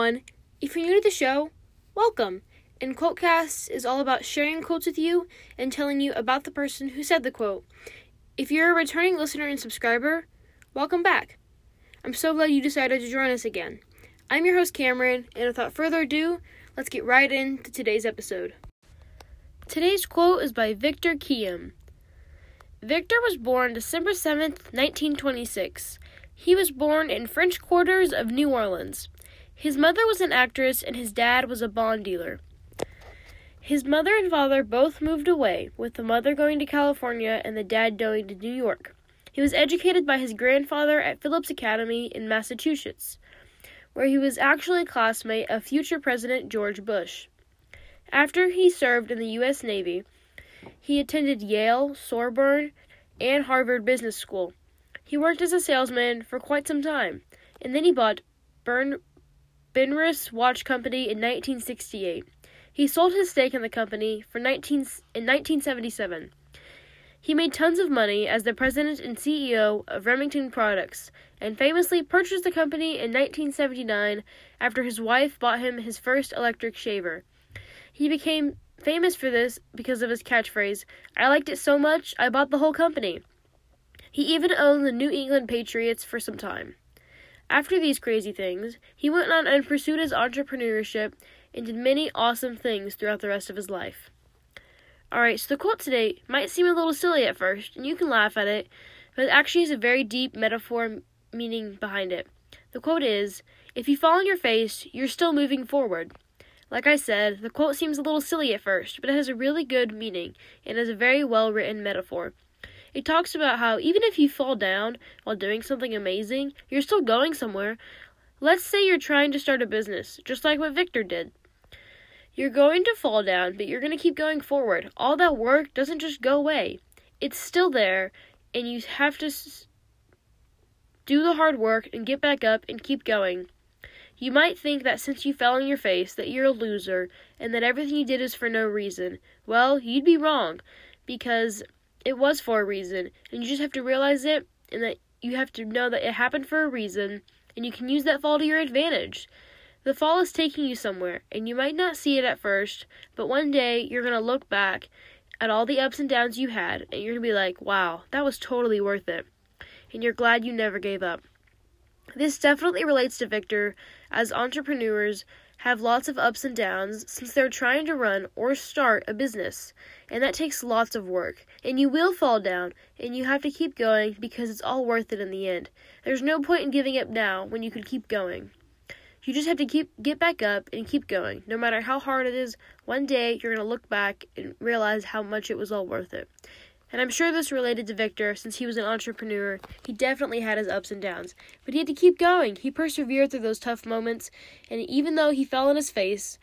everyone. If you're new to the show, welcome. And Quotecast is all about sharing quotes with you and telling you about the person who said the quote. If you're a returning listener and subscriber, welcome back. I'm so glad you decided to join us again. I'm your host, Cameron, and without further ado, let's get right into today's episode. Today's quote is by Victor Kiam. Victor was born December 7th, 1926. He was born in French quarters of New Orleans. His mother was an actress and his dad was a bond dealer. His mother and father both moved away, with the mother going to California and the dad going to New York. He was educated by his grandfather at Phillips Academy in Massachusetts, where he was actually a classmate of future President George Bush. After he served in the U.S. Navy, he attended Yale, Sorbonne, and Harvard Business School. He worked as a salesman for quite some time, and then he bought Bern, Benrus Watch Company in 1968. He sold his stake in the company for 19, in 1977. He made tons of money as the president and CEO of Remington Products, and famously purchased the company in 1979 after his wife bought him his first electric shaver. He became famous for this because of his catchphrase, I liked it so much, I bought the whole company. He even owned the New England Patriots for some time. After these crazy things, he went on and pursued his entrepreneurship and did many awesome things throughout the rest of his life. Alright, so the quote today might seem a little silly at first, and you can laugh at it, but it actually has a very deep metaphor meaning behind it. The quote is If you fall on your face, you're still moving forward. Like I said, the quote seems a little silly at first, but it has a really good meaning and is a very well written metaphor. It talks about how even if you fall down while doing something amazing, you're still going somewhere. Let's say you're trying to start a business, just like what Victor did. You're going to fall down, but you're going to keep going forward. All that work doesn't just go away, it's still there, and you have to do the hard work and get back up and keep going. You might think that since you fell on your face that you're a loser and that everything you did is for no reason. Well, you'd be wrong because it was for a reason and you just have to realize it and that you have to know that it happened for a reason and you can use that fall to your advantage. The fall is taking you somewhere and you might not see it at first, but one day you're going to look back at all the ups and downs you had and you're going to be like, "Wow, that was totally worth it." And you're glad you never gave up. This definitely relates to Victor, as entrepreneurs have lots of ups and downs since they're trying to run or start a business, and that takes lots of work. And you will fall down, and you have to keep going because it's all worth it in the end. There's no point in giving up now when you could keep going. You just have to keep get back up and keep going. No matter how hard it is, one day you're going to look back and realize how much it was all worth it. And I'm sure this related to Victor since he was an entrepreneur. He definitely had his ups and downs, but he had to keep going. He persevered through those tough moments, and even though he fell on his face,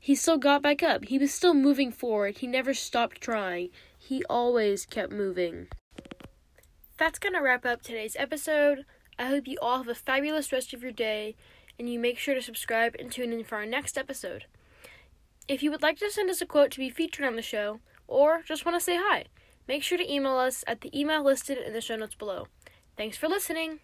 he still got back up. He was still moving forward. He never stopped trying. He always kept moving. That's going to wrap up today's episode. I hope you all have a fabulous rest of your day, and you make sure to subscribe and tune in for our next episode. If you would like to send us a quote to be featured on the show, or just want to say hi, Make sure to email us at the email listed in the show notes below. Thanks for listening.